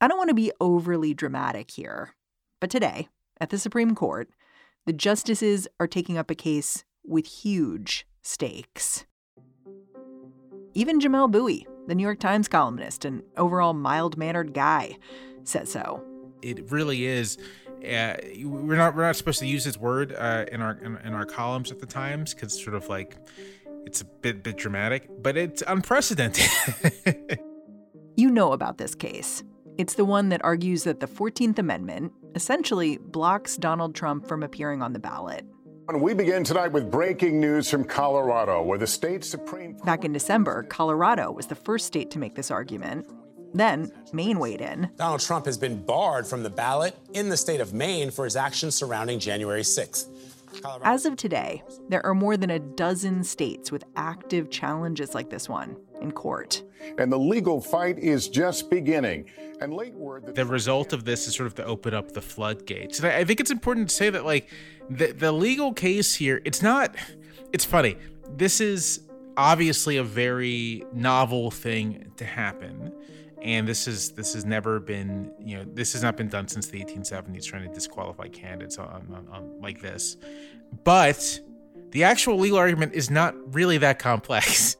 I don't want to be overly dramatic here, but today, at the Supreme Court, the justices are taking up a case with huge stakes. Even Jamelle Bouie, the New York Times columnist and overall mild mannered guy, said so. It really is. Uh, we're not we're not supposed to use this word uh, in our in, in, our columns at the Times because sort of like it's a bit bit dramatic, but it's unprecedented. you know about this case. It's the one that argues that the 14th Amendment essentially blocks Donald Trump from appearing on the ballot. We begin tonight with breaking news from Colorado, where the state Supreme Court. Back in December, Colorado was the first state to make this argument. Then, Maine weighed in. Donald Trump has been barred from the ballot in the state of Maine for his actions surrounding January 6th. Colorado. As of today, there are more than a dozen states with active challenges like this one in court. And the legal fight is just beginning. And late word the result of this is sort of to open up the floodgates. And I think it's important to say that, like, the the legal case here, it's not. It's funny. This is obviously a very novel thing to happen and this is this has never been you know this has not been done since the 1870s trying to disqualify candidates on, on, on, like this but the actual legal argument is not really that complex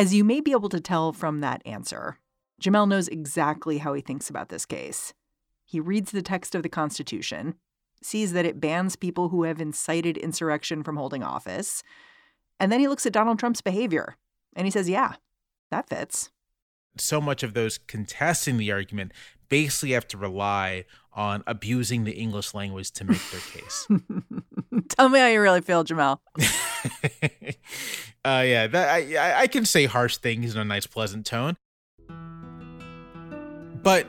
as you may be able to tell from that answer jamelle knows exactly how he thinks about this case. He reads the text of the constitution sees that it bans people who have incited insurrection from holding office and then he looks at donald trump's behavior and he says yeah that fits so much of those contesting the argument basically have to rely on abusing the English language to make their case. Tell me how you really feel, Jamelle. uh, yeah, that, I, I can say harsh things in a nice, pleasant tone. But,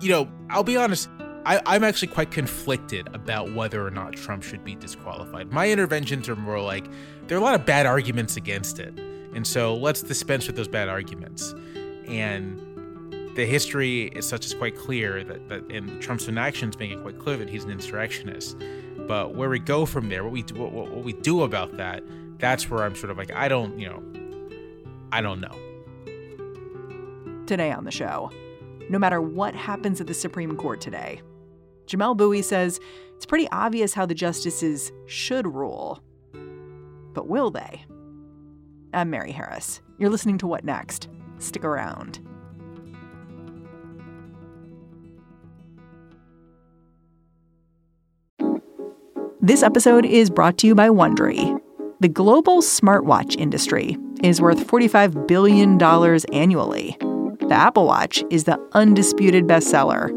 you know, I'll be honest, I, I'm actually quite conflicted about whether or not Trump should be disqualified. My interventions are more like there are a lot of bad arguments against it. And so let's dispense with those bad arguments and the history is such as quite clear that, that and Trump's own actions make it quite clear that he's an insurrectionist. But where we go from there, what we do, what, what we do about that, that's where I'm sort of like I don't, you know, I don't know. Today on the show, no matter what happens at the Supreme Court today, Jamelle Bouie says it's pretty obvious how the justices should rule. But will they? I'm Mary Harris. You're listening to What Next? Stick around. This episode is brought to you by Wondery. The global smartwatch industry is worth $45 billion annually. The Apple Watch is the undisputed bestseller,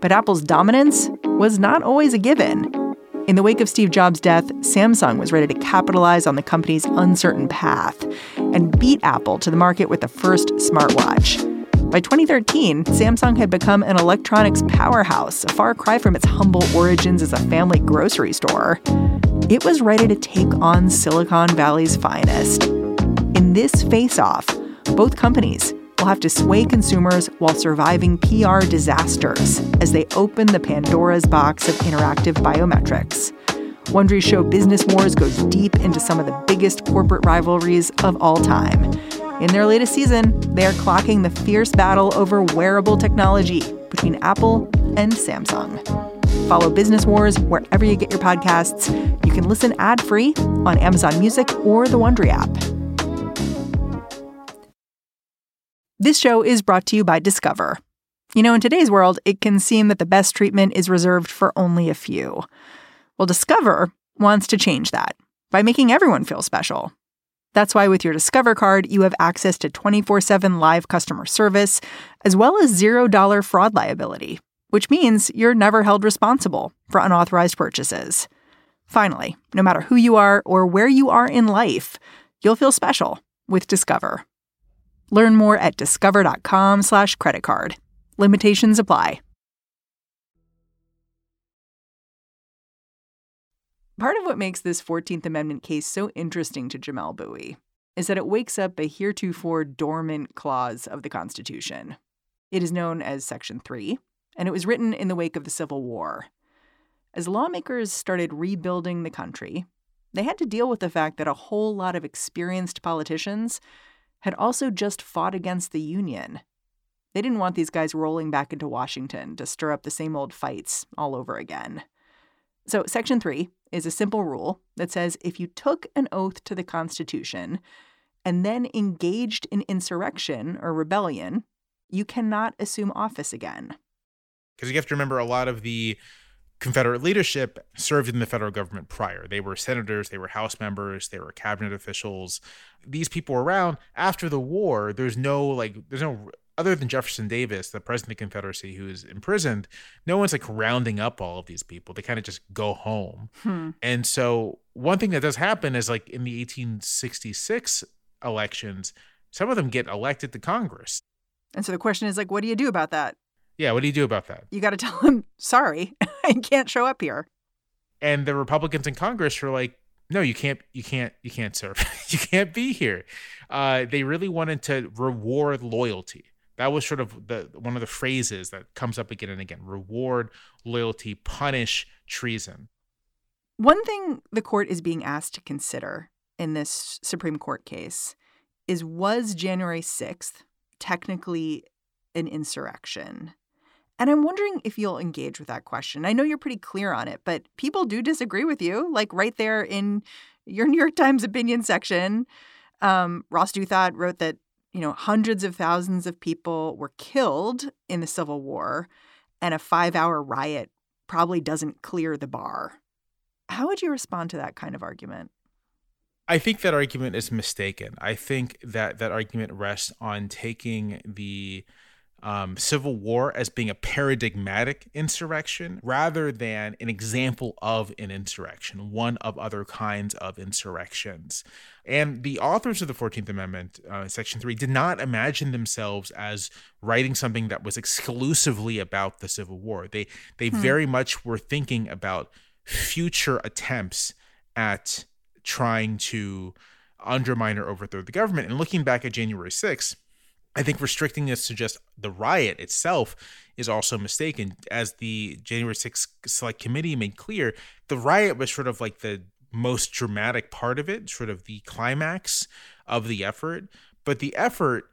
but Apple's dominance was not always a given. In the wake of Steve Jobs' death, Samsung was ready to capitalize on the company's uncertain path and beat Apple to the market with the first smartwatch. By 2013, Samsung had become an electronics powerhouse, a far cry from its humble origins as a family grocery store. It was ready to take on Silicon Valley's finest. In this face off, both companies will have to sway consumers while surviving PR disasters as they open the Pandora's box of interactive biometrics. Wondery's show Business Wars goes deep into some of the biggest corporate rivalries of all time. In their latest season, they are clocking the fierce battle over wearable technology between Apple and Samsung. Follow Business Wars wherever you get your podcasts. You can listen ad-free on Amazon Music or the Wondery app. This show is brought to you by Discover. You know, in today's world, it can seem that the best treatment is reserved for only a few. Well, Discover wants to change that by making everyone feel special. That's why with your Discover card, you have access to 24 7 live customer service, as well as $0 fraud liability, which means you're never held responsible for unauthorized purchases. Finally, no matter who you are or where you are in life, you'll feel special with Discover. Learn more at discover.com slash credit card. Limitations apply. Part of what makes this 14th Amendment case so interesting to Jamelle Bouie is that it wakes up a heretofore dormant clause of the Constitution. It is known as Section 3, and it was written in the wake of the Civil War. As lawmakers started rebuilding the country, they had to deal with the fact that a whole lot of experienced politicians had also just fought against the Union. They didn't want these guys rolling back into Washington to stir up the same old fights all over again. So, Section 3 is a simple rule that says if you took an oath to the Constitution and then engaged in insurrection or rebellion, you cannot assume office again. Because you have to remember a lot of the Confederate leadership served in the federal government prior. They were senators, they were House members, they were cabinet officials. These people were around after the war. There's no like, there's no other than Jefferson Davis, the president of the Confederacy, who is imprisoned. No one's like rounding up all of these people. They kind of just go home. Hmm. And so one thing that does happen is like in the 1866 elections, some of them get elected to Congress. And so the question is like, what do you do about that? Yeah, what do you do about that? You got to tell them, sorry, I can't show up here. And the Republicans in Congress were like, no, you can't, you can't, you can't serve. you can't be here. Uh, they really wanted to reward loyalty. That was sort of the one of the phrases that comes up again and again: reward loyalty, punish treason. One thing the court is being asked to consider in this Supreme Court case is was January 6th technically an insurrection? And I'm wondering if you'll engage with that question. I know you're pretty clear on it, but people do disagree with you. Like right there in your New York Times opinion section, um, Ross Douthat wrote that you know hundreds of thousands of people were killed in the Civil War, and a five-hour riot probably doesn't clear the bar. How would you respond to that kind of argument? I think that argument is mistaken. I think that that argument rests on taking the um, Civil War as being a paradigmatic insurrection rather than an example of an insurrection, one of other kinds of insurrections. And the authors of the 14th Amendment, uh, Section 3, did not imagine themselves as writing something that was exclusively about the Civil War. They, they hmm. very much were thinking about future attempts at trying to undermine or overthrow the government. And looking back at January 6th, I think restricting this to just the riot itself is also mistaken. As the January 6th Select Committee made clear, the riot was sort of like the most dramatic part of it, sort of the climax of the effort. But the effort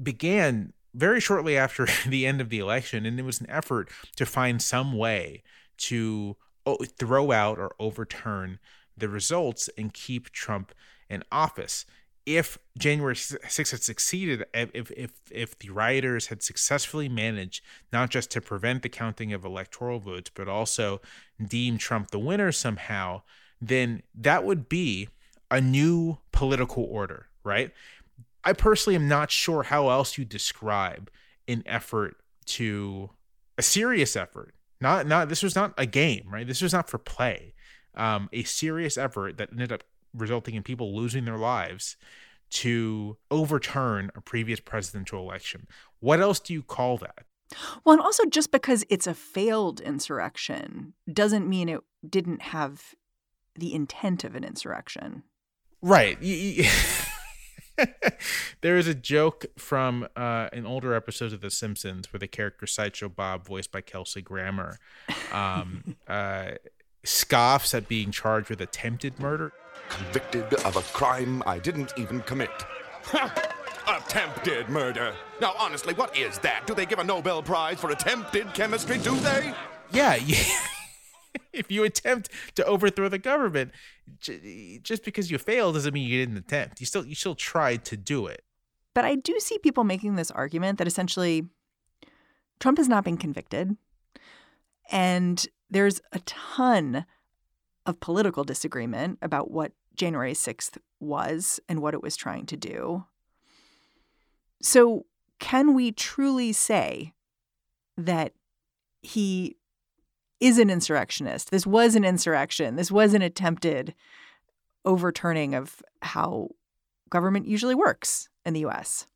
began very shortly after the end of the election, and it was an effort to find some way to oh, throw out or overturn the results and keep Trump in office if January 6th had succeeded, if, if, if the rioters had successfully managed not just to prevent the counting of electoral votes, but also deem Trump the winner somehow, then that would be a new political order, right? I personally am not sure how else you describe an effort to a serious effort. Not not this was not a game, right? This was not for play. Um, a serious effort that ended up resulting in people losing their lives to overturn a previous presidential election. What else do you call that? Well, and also just because it's a failed insurrection doesn't mean it didn't have the intent of an insurrection. Right. there is a joke from uh, an older episode of The Simpsons where the character Sideshow Bob, voiced by Kelsey Grammer, um, uh, scoffs at being charged with attempted murder. Convicted of a crime I didn't even commit. attempted murder. Now, honestly, what is that? Do they give a Nobel Prize for attempted chemistry, do they? Yeah, yeah. if you attempt to overthrow the government, just because you failed doesn't mean you didn't attempt. You still you still tried to do it. But I do see people making this argument that essentially Trump has not been convicted. And there's a ton of political disagreement about what January 6th was and what it was trying to do. So, can we truly say that he is an insurrectionist. This was an insurrection. This was an attempted overturning of how government usually works in the US.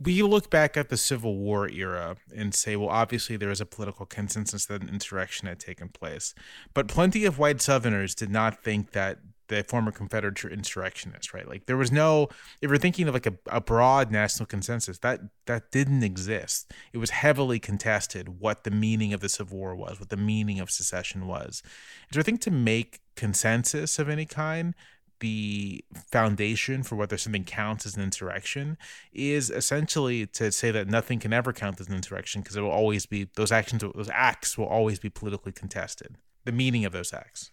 We look back at the Civil War era and say, well, obviously there was a political consensus that an insurrection had taken place. But plenty of white Southerners did not think that the former Confederate insurrectionists, right? Like there was no, if you're thinking of like a, a broad national consensus, that that didn't exist. It was heavily contested what the meaning of the Civil War was, what the meaning of secession was. And so I think to make consensus of any kind, the foundation for whether something counts as an insurrection is essentially to say that nothing can ever count as an insurrection because it will always be those actions, those acts will always be politically contested. The meaning of those acts.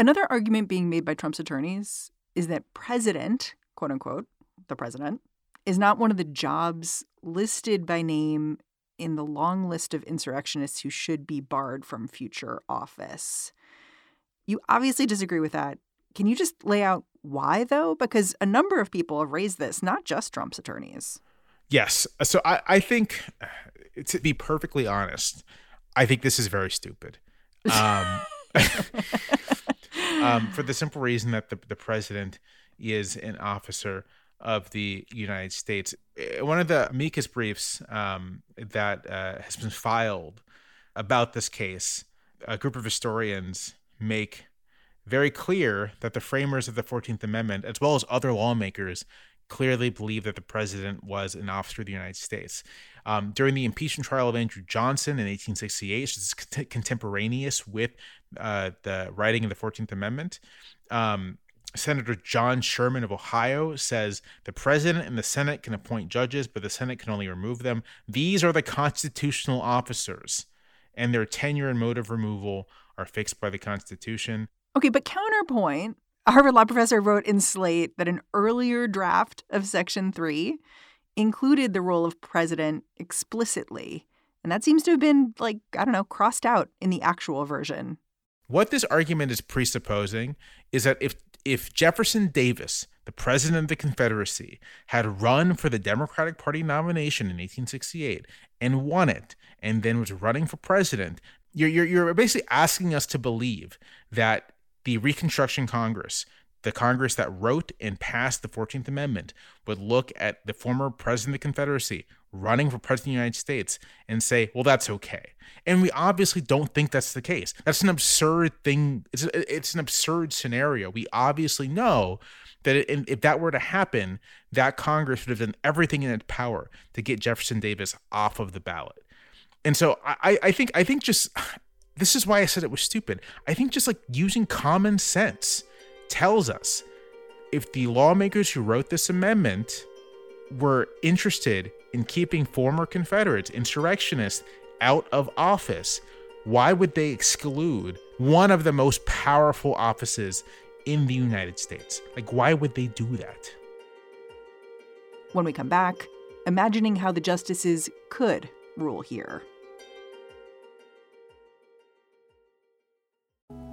Another argument being made by Trump's attorneys is that president, quote unquote, the president, is not one of the jobs listed by name in the long list of insurrectionists who should be barred from future office. You obviously disagree with that. Can you just lay out why, though? Because a number of people have raised this, not just Trump's attorneys. Yes. So I, I think, to be perfectly honest, I think this is very stupid. Um, um, for the simple reason that the, the president is an officer of the United States. Uh, one of the amicus briefs um, that uh, has been filed about this case, a group of historians make very clear that the framers of the 14th Amendment, as well as other lawmakers, clearly believe that the president was an officer of the United States. Um, during the impeachment trial of Andrew Johnson in 1868, which is contemporaneous with uh, the writing of the 14th Amendment, um, Senator John Sherman of Ohio says the president and the Senate can appoint judges, but the Senate can only remove them. These are the constitutional officers, and their tenure and mode of removal are fixed by the Constitution. Okay, but counterpoint a Harvard law professor wrote in Slate that an earlier draft of Section 3 included the role of president explicitly. And that seems to have been, like, I don't know, crossed out in the actual version. What this argument is presupposing is that if if Jefferson Davis, the president of the Confederacy, had run for the Democratic Party nomination in 1868 and won it, and then was running for president, you're, you're, you're basically asking us to believe that the Reconstruction Congress, the Congress that wrote and passed the 14th Amendment, would look at the former president of the Confederacy running for president of the United States and say, well, that's okay. And we obviously don't think that's the case. That's an absurd thing. It's, it's an absurd scenario. We obviously know that it, if that were to happen, that Congress would have done everything in its power to get Jefferson Davis off of the ballot. And so I, I think I think just this is why I said it was stupid. I think just like using common sense tells us if the lawmakers who wrote this amendment were interested in keeping former Confederates, insurrectionists, out of office, why would they exclude one of the most powerful offices in the United States? Like, why would they do that? When we come back, imagining how the justices could rule here.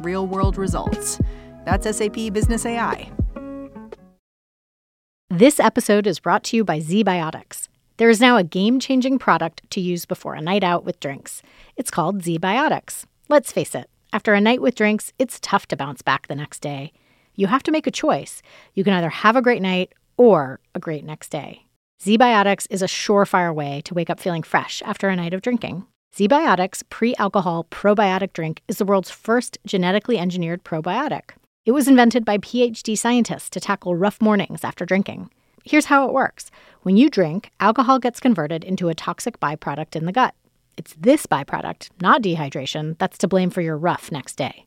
real world results. That's SAP Business AI. This episode is brought to you by ZBiotics. There is now a game changing product to use before a night out with drinks. It's called ZBiotics. Let's face it, after a night with drinks, it's tough to bounce back the next day. You have to make a choice. You can either have a great night or a great next day. ZBiotics is a surefire way to wake up feeling fresh after a night of drinking. ZBiotics pre alcohol probiotic drink is the world's first genetically engineered probiotic. It was invented by PhD scientists to tackle rough mornings after drinking. Here's how it works when you drink, alcohol gets converted into a toxic byproduct in the gut. It's this byproduct, not dehydration, that's to blame for your rough next day.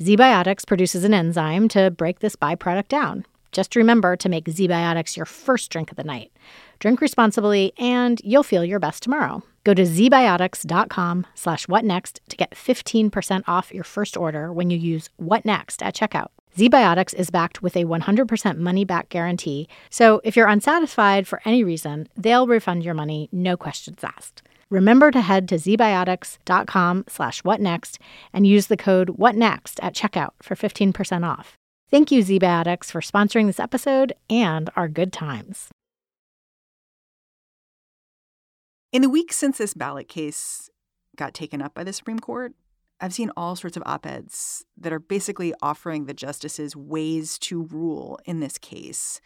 ZBiotics produces an enzyme to break this byproduct down Just remember to make ZBiotics your first drink of the night. Drink responsibly, and you'll feel your best tomorrow. Go to zbiotics.com slash whatnext to get 15% off your first order when you use What Next at checkout. ZBiotics is backed with a 100% money-back guarantee, so if you're unsatisfied for any reason, they'll refund your money, no questions asked. Remember to head to zbiotics.com slash whatnext and use the code whatnext at checkout for 15% off. Thank you, ZBiotics, for sponsoring this episode and our good times. In the weeks since this ballot case got taken up by the Supreme Court, I've seen all sorts of op eds that are basically offering the justices ways to rule in this case.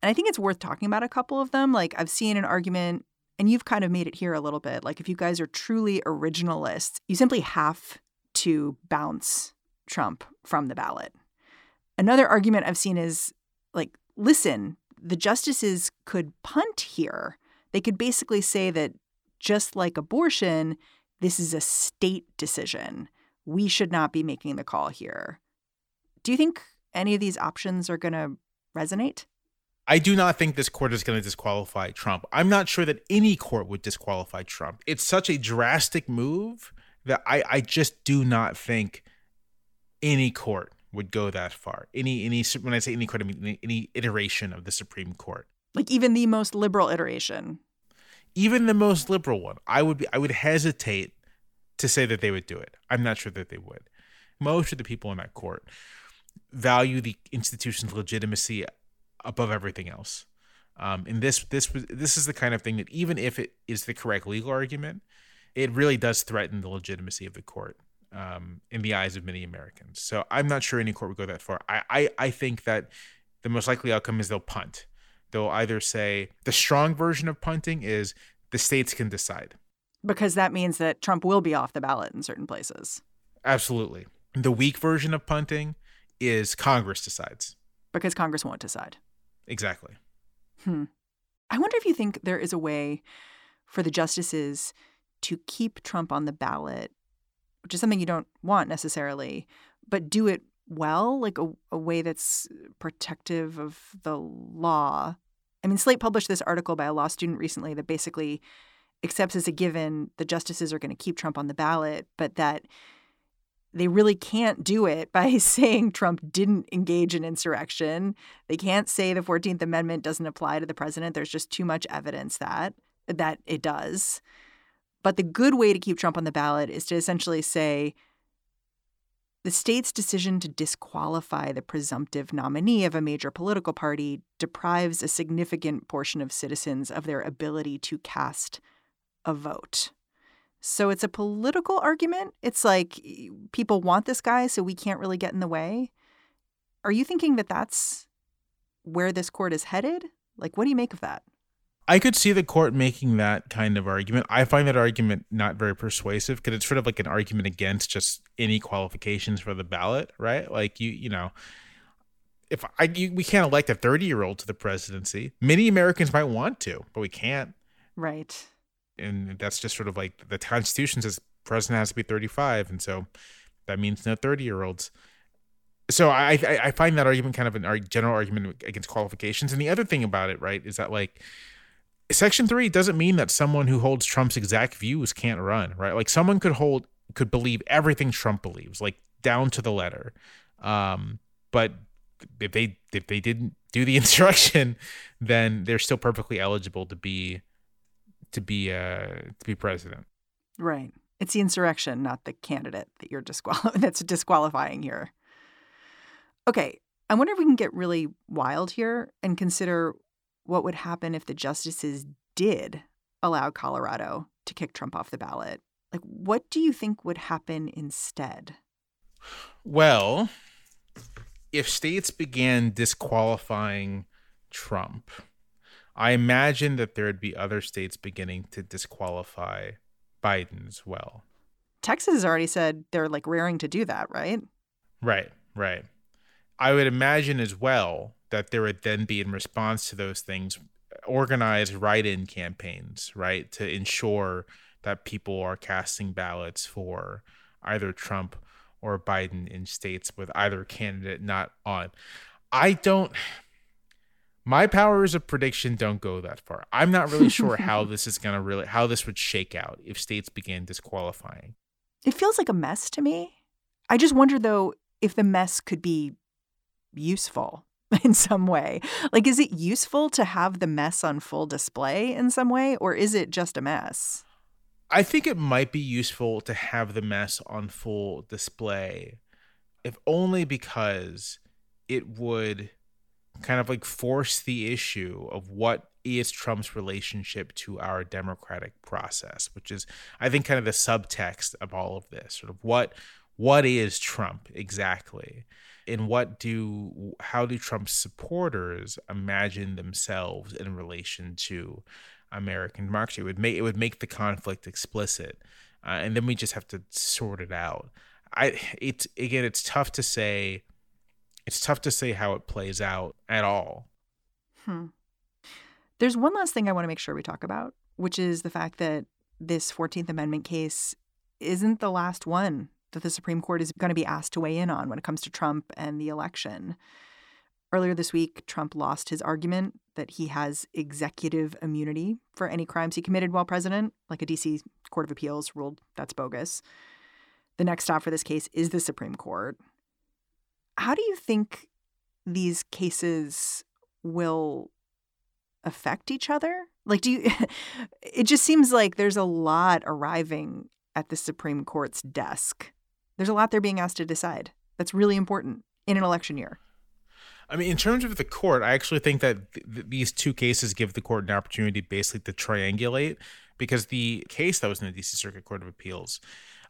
And I think it's worth talking about a couple of them. Like, I've seen an argument, and you've kind of made it here a little bit. Like, if you guys are truly originalists, you simply have to bounce Trump from the ballot. Another argument I've seen is like, listen, the justices could punt here. They could basically say that just like abortion, this is a state decision. We should not be making the call here. Do you think any of these options are going to resonate? I do not think this court is going to disqualify Trump. I'm not sure that any court would disqualify Trump. It's such a drastic move that I, I just do not think any court would go that far. Any any when I say any court, I mean any, iteration of the Supreme Court. Like even the most liberal iteration. Even the most liberal one, I would be I would hesitate to say that they would do it. I'm not sure that they would. Most of the people in that court value the institution's legitimacy above everything else. Um, and this this this is the kind of thing that even if it is the correct legal argument, it really does threaten the legitimacy of the court um, in the eyes of many Americans. So I'm not sure any court would go that far. I, I, I think that the most likely outcome is they'll punt. They'll either say the strong version of punting is the states can decide. Because that means that Trump will be off the ballot in certain places. Absolutely. The weak version of punting is Congress decides. Because Congress won't decide. Exactly. Hmm. I wonder if you think there is a way for the justices to keep Trump on the ballot which is something you don't want necessarily, but do it well, like a, a way that's protective of the law. I mean, Slate published this article by a law student recently that basically accepts as a given the justices are going to keep Trump on the ballot, but that they really can't do it by saying Trump didn't engage in insurrection. They can't say the 14th Amendment doesn't apply to the president. There's just too much evidence that that it does. But the good way to keep Trump on the ballot is to essentially say the state's decision to disqualify the presumptive nominee of a major political party deprives a significant portion of citizens of their ability to cast a vote. So it's a political argument. It's like people want this guy, so we can't really get in the way. Are you thinking that that's where this court is headed? Like, what do you make of that? I could see the court making that kind of argument. I find that argument not very persuasive because it's sort of like an argument against just any qualifications for the ballot, right? Like you, you know, if I you, we can't elect a 30 year old to the presidency. Many Americans might want to, but we can't. Right. And that's just sort of like the Constitution says president has to be 35, and so that means no 30 year olds. So I, I I find that argument kind of a general argument against qualifications. And the other thing about it, right, is that like Section 3 doesn't mean that someone who holds Trump's exact views can't run, right? Like someone could hold could believe everything Trump believes, like down to the letter. Um, but if they if they didn't do the instruction, then they're still perfectly eligible to be to be uh to be president. Right. It's the insurrection, not the candidate that you're disqual- that's disqualifying here. Okay, I wonder if we can get really wild here and consider what would happen if the justices did allow Colorado to kick Trump off the ballot. Like, what do you think would happen instead? Well, if states began disqualifying Trump, I imagine that there would be other states beginning to disqualify Biden as well. Texas has already said they're like raring to do that, right? Right, right. I would imagine as well that there would then be in response to those things organized write-in campaigns right to ensure that people are casting ballots for either Trump or Biden in states with either candidate not on. I don't my powers of prediction don't go that far. I'm not really sure how this is going to really how this would shake out if states began disqualifying. It feels like a mess to me. I just wonder though if the mess could be useful in some way. Like is it useful to have the mess on full display in some way or is it just a mess? I think it might be useful to have the mess on full display if only because it would kind of like force the issue of what is Trump's relationship to our democratic process, which is I think kind of the subtext of all of this. Sort of what what is Trump exactly? And what do how do Trump's supporters imagine themselves in relation to American democracy? It would make it would make the conflict explicit. Uh, and then we just have to sort it out. I it's again it's tough to say it's tough to say how it plays out at all. Hmm. There's one last thing I want to make sure we talk about, which is the fact that this 14th Amendment case isn't the last one that the Supreme Court is going to be asked to weigh in on when it comes to Trump and the election. Earlier this week, Trump lost his argument that he has executive immunity for any crimes he committed while president, like a DC Court of Appeals ruled that's bogus. The next stop for this case is the Supreme Court. How do you think these cases will affect each other? Like, do you, it just seems like there's a lot arriving at the Supreme Court's desk. There's a lot they're being asked to decide. That's really important in an election year. I mean, in terms of the court, I actually think that th- these two cases give the court an opportunity basically to triangulate because the case that was in the DC Circuit Court of Appeals,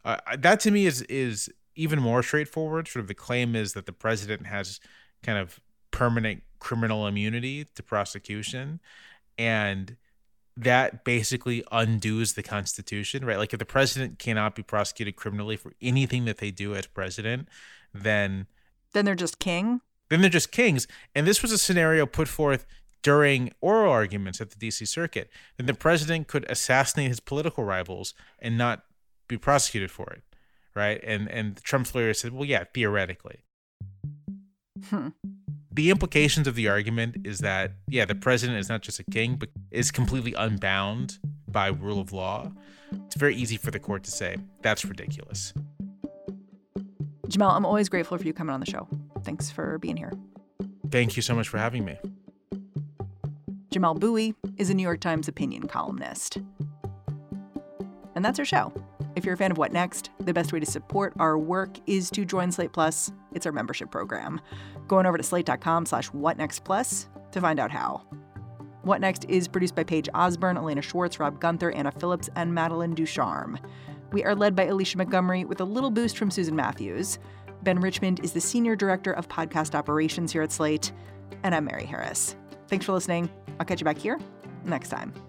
uh, that to me is is even more straightforward. Sort of the claim is that the president has kind of permanent criminal immunity to prosecution, and that basically undoes the Constitution, right? Like if the president cannot be prosecuted criminally for anything that they do as president, then then they're just king. Then they're just kings. And this was a scenario put forth during oral arguments at the DC Circuit. Then the president could assassinate his political rivals and not be prosecuted for it right? And and Trump's lawyer said, well, yeah, theoretically. Hmm. The implications of the argument is that yeah, the president is not just a king, but is completely unbound by rule of law. It's very easy for the court to say that's ridiculous. Jamelle, I'm always grateful for you coming on the show. Thanks for being here. Thank you so much for having me. Jamelle Bouie is a New York Times opinion columnist. And that's our show. If you're a fan of What Next, the best way to support our work is to join Slate Plus. It's our membership program. Going over to slate.com slash whatnextplus to find out how. What Next is produced by Paige Osborne, Elena Schwartz, Rob Gunther, Anna Phillips, and Madeline Ducharme. We are led by Alicia Montgomery with a little boost from Susan Matthews. Ben Richmond is the Senior Director of Podcast Operations here at Slate. And I'm Mary Harris. Thanks for listening. I'll catch you back here next time.